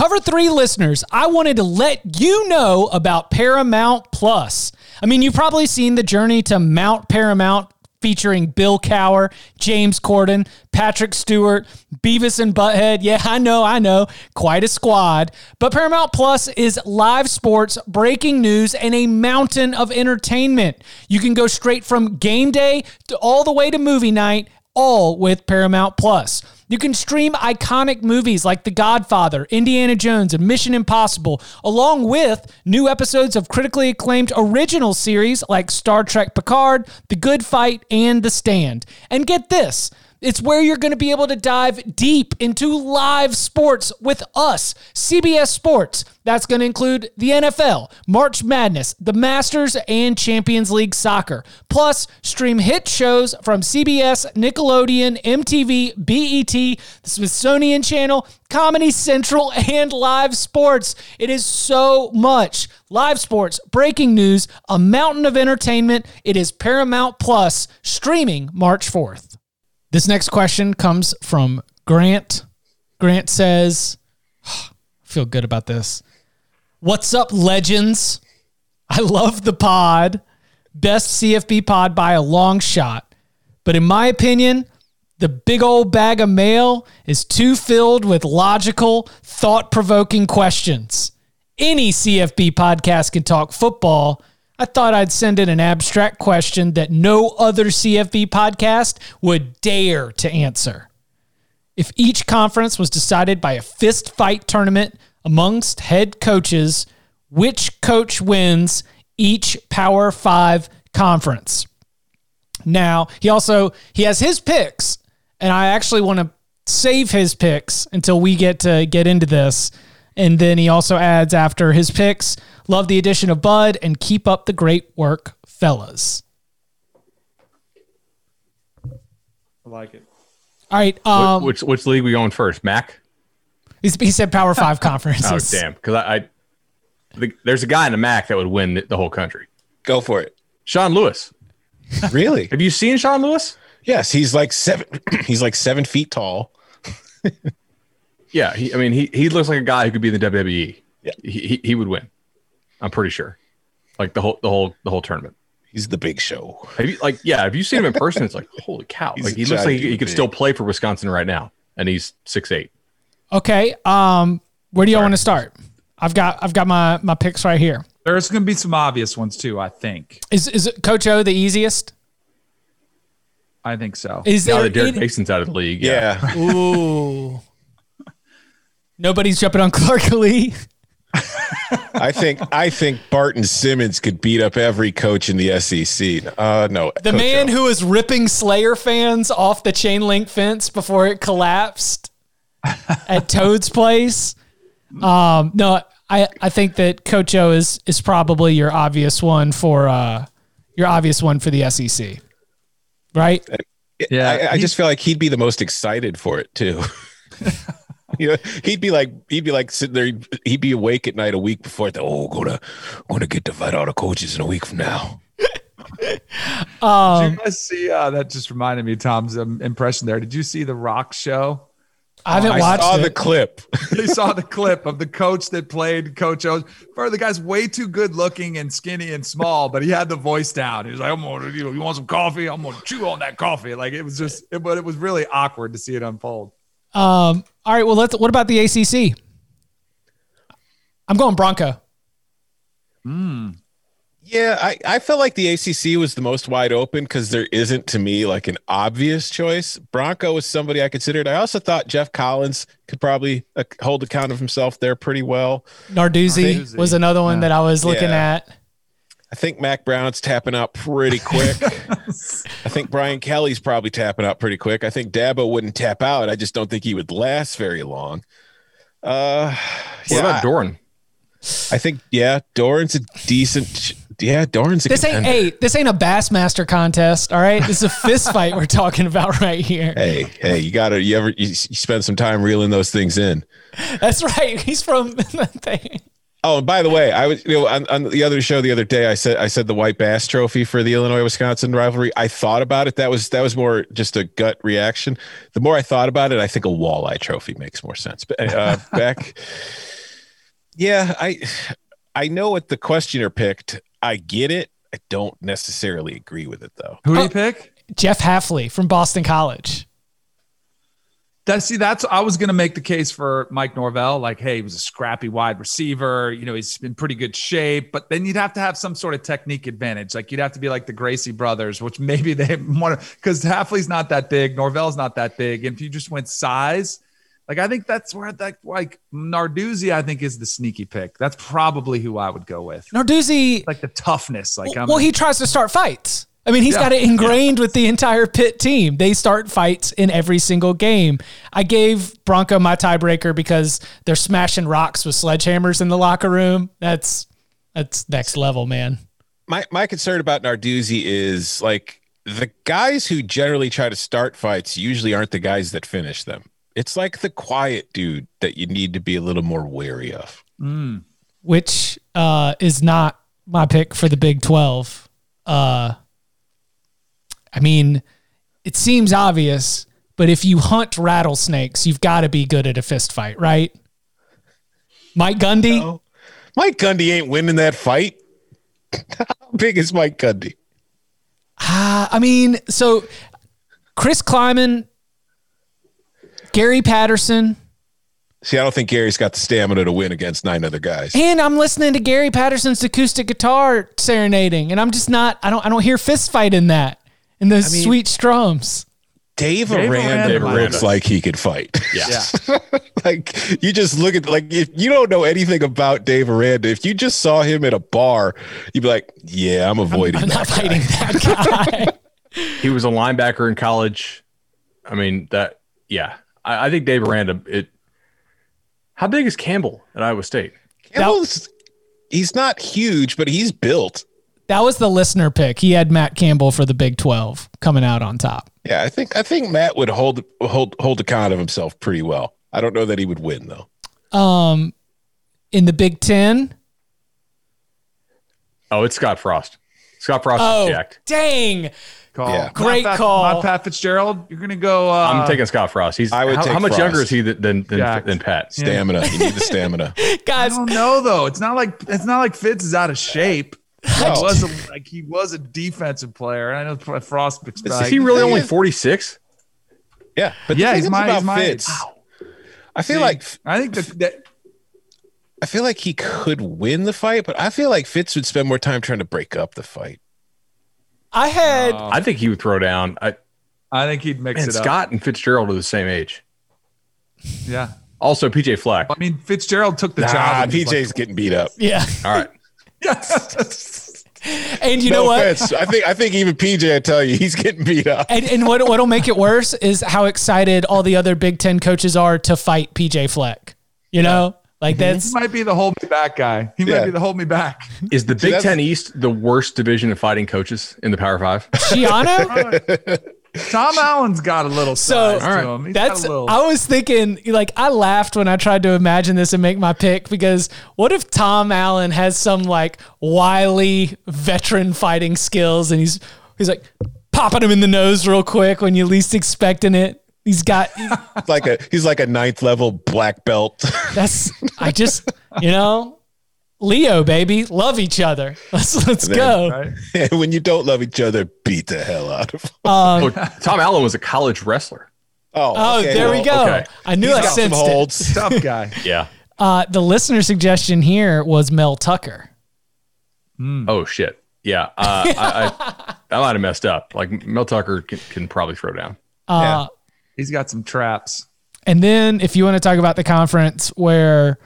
Cover three listeners, I wanted to let you know about Paramount Plus. I mean, you've probably seen the journey to Mount Paramount featuring Bill Cowher, James Corden, Patrick Stewart, Beavis and Butthead. Yeah, I know, I know, quite a squad. But Paramount Plus is live sports, breaking news, and a mountain of entertainment. You can go straight from game day to all the way to movie night, all with Paramount Plus. You can stream iconic movies like The Godfather, Indiana Jones, and Mission Impossible, along with new episodes of critically acclaimed original series like Star Trek Picard, The Good Fight, and The Stand. And get this. It's where you're going to be able to dive deep into live sports with us, CBS Sports. That's going to include the NFL, March Madness, the Masters, and Champions League soccer. Plus, stream hit shows from CBS, Nickelodeon, MTV, BET, the Smithsonian Channel, Comedy Central, and live sports. It is so much. Live sports, breaking news, a mountain of entertainment. It is Paramount Plus, streaming March 4th. This next question comes from Grant. Grant says, I feel good about this. What's up, legends? I love the pod. Best CFB pod by a long shot. But in my opinion, the big old bag of mail is too filled with logical, thought provoking questions. Any CFB podcast can talk football, I thought I'd send in an abstract question that no other CFB podcast would dare to answer. If each conference was decided by a fist fight tournament amongst head coaches, which coach wins each Power 5 conference? Now, he also he has his picks, and I actually want to save his picks until we get to get into this. And then he also adds after his picks, Love the addition of Bud and keep up the great work, fellas. I like it. All right. Um, which, which, which league we going first? Mac. He said Power Five conferences. oh damn! Because I, I the, there's a guy in the MAC that would win the, the whole country. Go for it, Sean Lewis. really? Have you seen Sean Lewis? Yes, he's like seven. he's like seven feet tall. yeah, he, I mean, he he looks like a guy who could be in the WWE. Yeah, he, he, he would win. I'm pretty sure. Like the whole the whole the whole tournament. He's the big show. Have you like yeah? Have you seen him in person? It's like holy cow! He's like he looks like he, he could still play for Wisconsin right now, and he's six eight. Okay. Um, where do y'all want to start? I've got I've got my my picks right here. There's going to be some obvious ones too. I think. Is is it Coach O the easiest? I think so. Is now there that Derek any- Mason's out of the league? Yeah. Ooh. Nobody's jumping on Clark Lea. I think I think Barton Simmons could beat up every coach in the SEC. Uh, no, The Coach man O. who was ripping Slayer fans off the chain link fence before it collapsed at Toad's place. Um, no, I, I think that Coach O is is probably your obvious one for uh, your obvious one for the SEC, right? Yeah, I, I just feel like he'd be the most excited for it too. you know, he'd be like, he'd be like sitting there. He'd be awake at night a week before. The, oh, gonna, gonna get to fight all the coaches in a week from now. Um, Did you guys see? Uh, that just reminded me of Tom's um, impression there. Did you see the Rock show? I haven't I watched saw it. the clip. You saw the clip of the coach that played Coach O. For the guy's way too good looking and skinny and small, but he had the voice down. He was like, "I'm gonna, you know, you want some coffee? I'm gonna chew on that coffee." Like it was just, it, but it was really awkward to see it unfold. Um, all right. Well, let's. What about the ACC? I'm going Bronco. Hmm. Yeah, I, I felt like the ACC was the most wide open because there isn't to me like an obvious choice. Bronco was somebody I considered. I also thought Geoff Collins could probably uh, hold account of himself there pretty well. Narduzzi, Narduzzi. was another one Yeah. that I was looking Yeah. at. I think Mack Brown's tapping out pretty quick. I think Brian Kelly's probably tapping out pretty quick. I think Dabo wouldn't tap out. I just don't think he would last very long. Uh, What yeah, about Doeren? I think yeah, Doeren's a decent. Yeah, Doeren's a This ain't contender. hey, this ain't a Bassmaster contest. All right, this is a fist fight we're talking about right here. Hey, hey, you gotta you ever you, you spend some time reeling those things in. That's right. He's from the thing. Oh, and by the way, I was you know on, on the other show the other day. I said I said the White Bass Trophy for the Illinois Wisconsin rivalry. I thought about it. That was that was more just a gut reaction. The more I thought about it, I think a Walleye Trophy makes more sense. But uh, back, yeah, I I know what the questioner picked. I get it. I don't necessarily agree with it though. Who do Oh. you pick? Jeff Hafley from Boston College. That see, that's I was gonna make the case for Mike Norvell. Like, hey, he was a scrappy wide receiver. You know, he's in pretty good shape. But then you'd have to have some sort of technique advantage. Like you'd have to be like the Gracie brothers, which maybe they want to because Hafley's not that big, Norvell's not that big. And if you just went size, like I think that's where that like Narduzzi, I think is the sneaky pick. That's probably who I would go with. Narduzzi. Like the toughness. Like I'm well, he tries to start fights. I mean, he's Yeah. got it ingrained with the entire Pitt team. They start fights in every single game. I gave Bronco my tiebreaker because they're smashing rocks with sledgehammers in the locker room. That's that's next level, man. my my concern about Narduzzi is like the guys who generally try to start fights usually aren't the guys that finish them. It's like the quiet dude that you need to be a little more wary of. Mm. which uh, is not my pick for the Big 12. Uh, I mean, it seems obvious, but if you hunt rattlesnakes, you've got to be good at a fist fight, right? Mike Gundy? Mike Gundy ain't winning that fight. How big is Mike Gundy? Uh, I mean, so Chris Klieman, Gary Patterson, See, I don't think Gary's got the stamina to win against nine other guys. and I'm listening to Gary Patterson's acoustic guitar serenading, and I'm just not. I don't. I don't hear fist fight in that. In those mean- sweet strums. Dave, Dave Aranda, Aranda looks like he could fight. Yeah. like you just look at like if you don't know anything about Dave Aranda, if you just saw him at a bar, you'd be like, "Yeah, I'm avoiding I'm that." not fighting that guy. He was a linebacker in college. I mean that. Yeah, I, I think Dave Aranda. It. How big is Campbell at Iowa State? Campbell's he's not huge, but he's built. That was the listener pick. He had Matt Campbell for the Big 12 coming out on top. Yeah, I think I think Matt would hold hold hold account of himself pretty well. I don't know that he would win though. Um, in the Big 10, Oh, it's Scott Frost. Scott Frost oh, is jacked. dang. Call. Yeah. Great Not Pat- call. Not Pat Fitzgerald. You're gonna go. Uh, I'm taking Scott Frost. He's I would how, take how much Frost. younger is he than than, than, than Pat? Stamina. You need the stamina. Guys, I don't know though. It's not like it's not like Fitz is out of shape. He No. was a, like he was a defensive player. I know Frost. Is Is like, he really thing only 46? Yeah, but Yeah, he's my- about he's my- Fitz, I feel See, like I think that, that I feel like he could win the fight, but I feel like Fitz would spend more time trying to break up the fight. I had um, I think he would throw down. I, I think he'd mix man, it up. Scott and Fitzgerald are the same age. Yeah. Also, PJ Fleck. I mean, Fitzgerald took the Nah, job. PJ's like- getting beat up. yeah. All right. And you no know what? offense. I think I think even PJ, I tell you, he's getting beat up. And, and what what'll make it worse is how excited all the other Big Ten coaches are to fight PJ Fleck. You know, like mhm. he that's might be the hold me back guy. He Yeah. might be the hold me back. Is the Big that's- Ten East the worst division of fighting coaches in the Power Five? Schiano. Tom Allen's got a little So size to him. He's that's. got a little, I was thinking, like, I laughed when I tried to imagine this and make my pick because what if Tom Allen has some like wily veteran fighting skills and he's he's like popping him in the nose real quick when you least expecting it. He's got like a he's like a ninth level black belt. that's. I just you know. Leo, baby, love each other. Let's let's then- go. right? and when you don't love each other, beat the hell out of them. Um, Oh, Tom Allen was a college wrestler. Oh, oh, okay, there we go. okay. I knew He's I got some sensed it. holds. Tough guy. Yeah. Uh, the listener suggestion here was Mel Tucker. Oh shit. Yeah. Uh, I, I, I might have messed up. Like Mel Tucker can, can probably throw down. Uh, He's got some traps. And then if you want to talk about the conference where,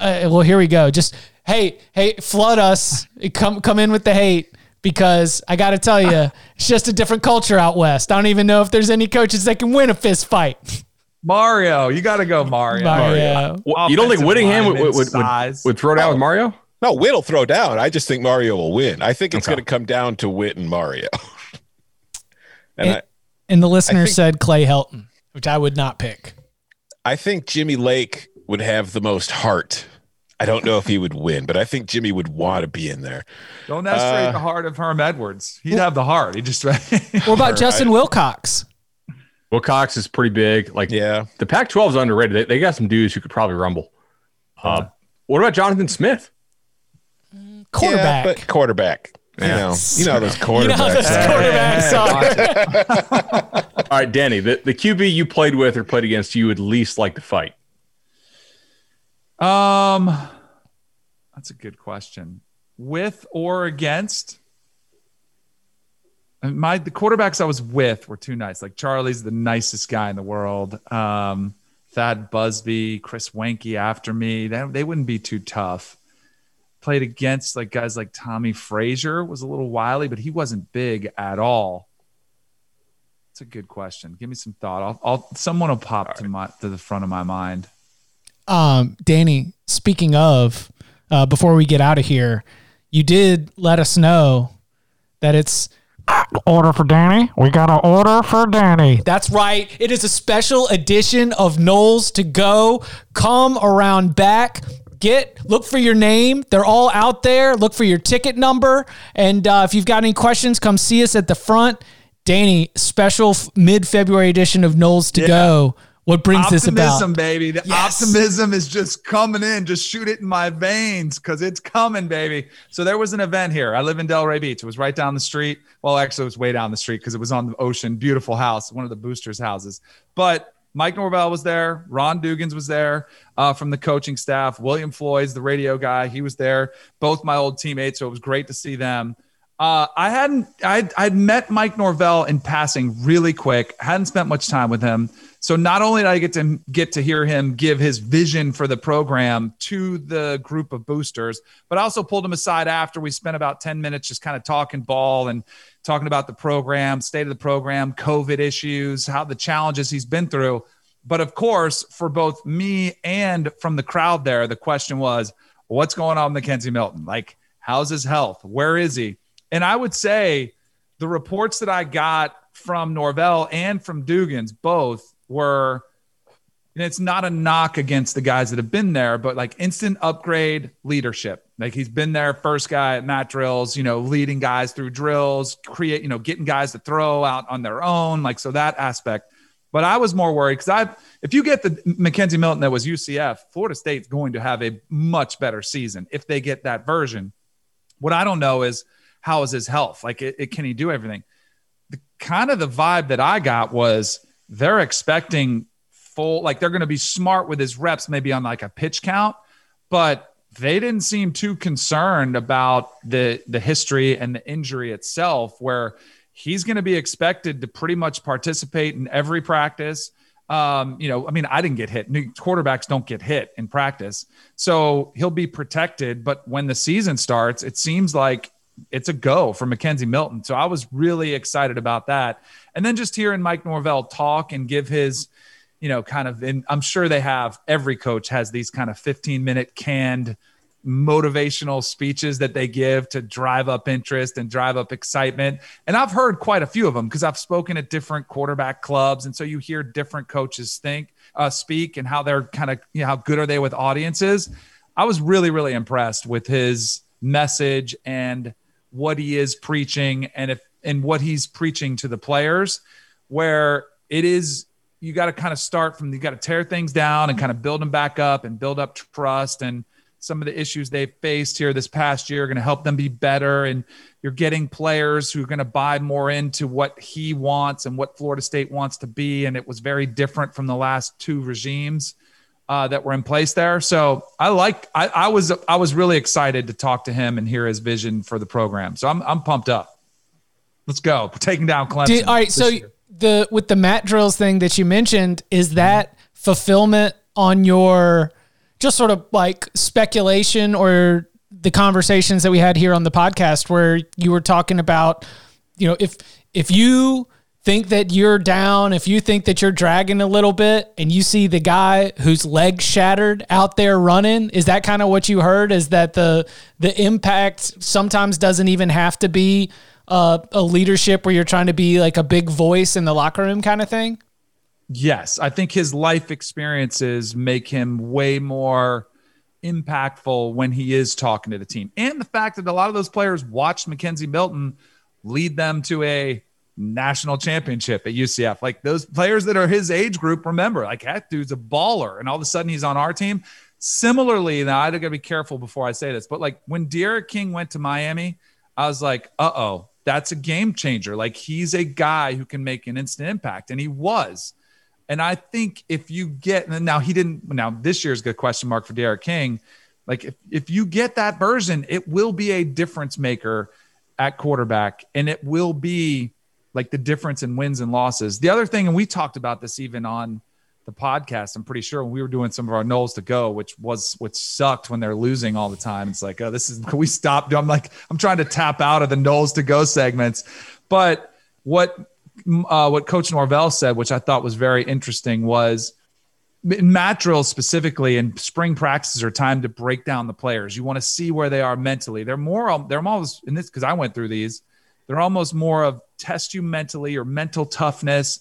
uh, well, here we go. Just hey, hey, flood us. Come come in with the hate because I got to tell you, it's just a different culture out west. I don't even know if there's any coaches that can win a fist fight. Mario, you got to go Mario. Mario. Well, you don't think Offensive Whittingham would, would, would, would, would throw down with Mario? No, Witt will throw down. I just think Mario will win. I think it's Okay. going to come down to Witt and Mario. and And, and the listener think- said Clay Helton, which I would not pick. I, I think Jimmy Lake would have the most heart. I don't know if he would win, but I think Jimmy would want to be in there. Don't estimate Uh, the heart of Herm Edwards. He'd have the heart. He just What about Justin Wilcox? Wilcox is pretty big. Like Yeah. the Pac-12 is underrated. They, they got some dudes who could probably rumble. Uh, what about Jonathan Smith? Quarterback. Yeah, but quarterback. You know, you know those quarterbacks. you know those quarterbacks. All right, Danny, the, the QB you played with or played against you would least like to fight. Um, that's a good question. With or against? My the quarterbacks I was with were too nice. Like Charlie's the nicest guy in the world. Um, Thad Busby, Chris Weinke after me. They, they wouldn't be too tough. Played against like guys like Tommie Frazier was a little wily, but he wasn't big at all. That's a good question. Give me some thought. I'll, I'll someone will pop to my to the front of my mind. Um, Danny, speaking of, uh, before we get out of here, you did let us know that it's order for Danny. We got an order for Danny. That's right. It is a special edition of Noles to go. Come around back. Get look for your name. They're all out there. Look for your ticket number. And uh, if you've got any questions, come see us at the front. Danny, special mid February edition of Noles to go. What brings this about? optimism, baby. The Yes. optimism is just coming in. Just shoot it in my veins because it's coming, baby. So there was an event here. I live in Delray Beach. It was right down the street. Well, actually, it was way down the street because it was on the ocean. Beautiful house, one of the boosters' houses. But Mike Norvell was there. Ron Dugans was there uh, from the coaching staff. William Floyd's the radio guy. He was there. Both my old teammates. So it was great to see them. Uh, I hadn't, I'd, I'd met Mike Norvell in passing really quick, hadn't spent much time with him. So not only did I get to get to hear him give his vision for the program to the group of boosters, but I also pulled him aside after we spent about 10 minutes just kind of talking ball and talking about the program, state of the program, COVID issues, how the challenges he's been through. But of course, for both me and from the crowd there, the question was, what's going on with McKenzie Milton? Like, how's his health? Where is he? And I would say the reports that I got from Norvell and from Dugans both were, and it's not a knock against the guys that have been there, but like instant upgrade leadership. Like he's been there, first guy at mat drills, you know, leading guys through drills, create, you know, getting guys to throw out on their own. Like, so that aspect. But I was more worried because I, if you get the McKenzie Milton that was UCF, Florida State's going to have a much better season if they get that version. What I don't know is how is his health? Like, it, it, can he do everything? The kind of the vibe that I got was they're expecting full, like they're going to be smart with his reps, maybe on like a pitch count, but they didn't seem too concerned about the the history and the injury itself, where he's going to be expected to pretty much participate in every practice. Um, you know, I mean, I didn't get hit. New quarterbacks don't get hit in practice, so he'll be protected. But when the season starts, it seems like it's a go for McKenzie Milton. So I was really excited about that. And then just hearing Mike Norvell talk and give his, you know, kind of, and I'm sure they have every coach has these kind of 15 minute canned motivational speeches that they give to drive up interest and drive up excitement. And I've heard quite a few of them because I've spoken at different quarterback clubs. And so you hear different coaches think, uh, speak and how they're kind of, you know, how good are they with audiences. I was really, really impressed with his message and what he is preaching and if, and what he's preaching to the players, where it is you got to kind of start from you got to tear things down and kind of build them back up and build up trust. And some of the issues they've faced here this past year are going to help them be better. And you're getting players who are going to buy more into what he wants and what Florida State wants to be. And it was very different from the last two regimes uh, that were in place there. So I like I, I was I was really excited to talk to him and hear his vision for the program. So I'm I'm pumped up. Let's go. We're taking down Clemson Did, all right so year. the with the mat drills thing that you mentioned, is that fulfillment on your just sort of like speculation or the conversations that we had here on the podcast where you were talking about, you know, if if you think that you're down, if you think that you're dragging a little bit and you see the guy whose leg shattered out there running, is that kind of what you heard? Is that the the impact sometimes doesn't even have to be uh, a leadership where you're trying to be like a big voice in the locker room kind of thing? Yes, I think his life experiences make him way more impactful when he is talking to the team. And the fact that a lot of those players watched McKenzie Milton lead them to a national championship at UCF. Like those players that are his age group, remember, like that dude's a baller. And all of a sudden he's on our team. Similarly, now I gotta be careful before I say this, but like when D'Eriq King went to Miami, I was like, uh oh, that's a game changer. Like he's a guy who can make an instant impact, and he was. And I think if you get now, he didn't. Now this year's good question mark for D'Eriq King. Like if if you get that version, it will be a difference maker at quarterback, and it will be like the difference in wins and losses. The other thing, and we talked about this even on the podcast. I'm pretty sure when we were doing some of our Noles to go, which was which sucked when they're losing all the time. It's like, oh, this is we stop? I'm like, I'm trying to tap out of the Noles to go segments. But what uh, what Coach Norvell said, which I thought was very interesting, was in mat drills specifically and spring practices are time to break down the players. You want to see where they are mentally. They're more they're almost in this because I went through these. They're almost more of test you mentally or mental toughness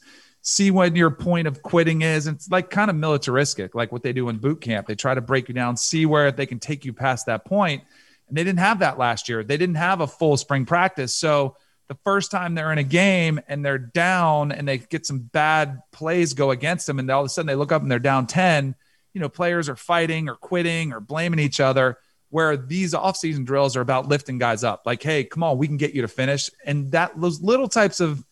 see when your point of quitting is. And It's like kind of militaristic, like what they do in boot camp. They try to break you down, see where they can take you past that point. And they didn't have that last year. They didn't have a full spring practice. So the first time they're in a game and they're down and they get some bad plays go against them, and all of a sudden they look up and they're down 10, you know, players are fighting or quitting or blaming each other. Where these offseason drills are about lifting guys up, like, hey, come on, we can get you to finish. And that those little types of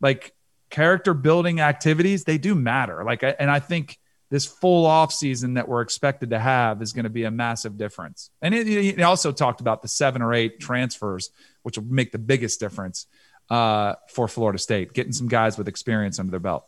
like character building activities, they do matter. Like, and I think this full off season that we're expected to have is going to be a massive difference. And it, it also talked about the seven or eight transfers, which will make the biggest difference uh, for Florida State, getting some guys with experience under their belt.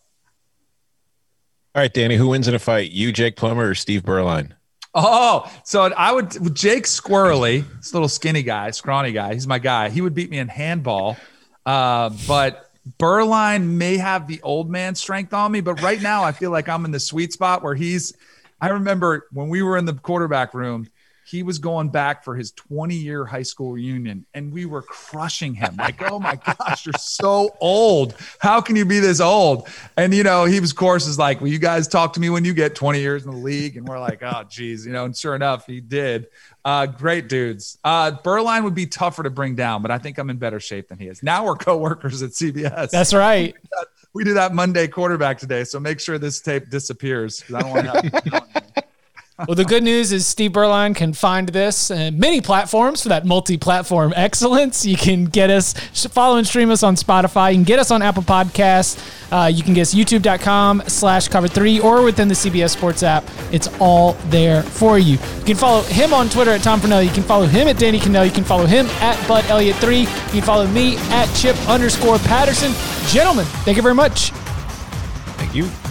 All right, Danny, who wins in a fight, you, Jake Plummer, or Steve Beuerlein? Oh, so I would Jake Squirrely, this little skinny guy, scrawny guy. He's my guy. He would beat me in handball, uh, but Beuerlein may have the old man strength on me, but right now I feel like I'm in the sweet spot where he's. I remember when we were in the quarterback room, he was going back for his 20 year high school reunion and we were crushing him. Like oh my gosh you're so old. How can you be this old? And you know he was of course is like well you guys talk to me when you get 20 years in the league. And we're like oh geez you know and sure enough he did. Uh, great dudes. Uh, Beuerlein would be tougher to bring down but i think i'm in better shape than he is. Now we're co-workers at cbs that's right. We do that monday quarterback today so make sure this tape disappears because i don't want to well, the good news is Steve Beuerlein can find this and many platforms for that multi-platform excellence. You can get us, follow and stream us on Spotify. You can get us on Apple Podcasts. Uh, you can get us youtube.com slash cover three or within the CBS Sports app. It's all there for you. You can follow him on Twitter at Tom Fornelli. You can follow him at Danny Kanell. You can follow him at Bud Elliott3. You can follow me at Chip underscore Patterson. Gentlemen, thank you very much. Thank you.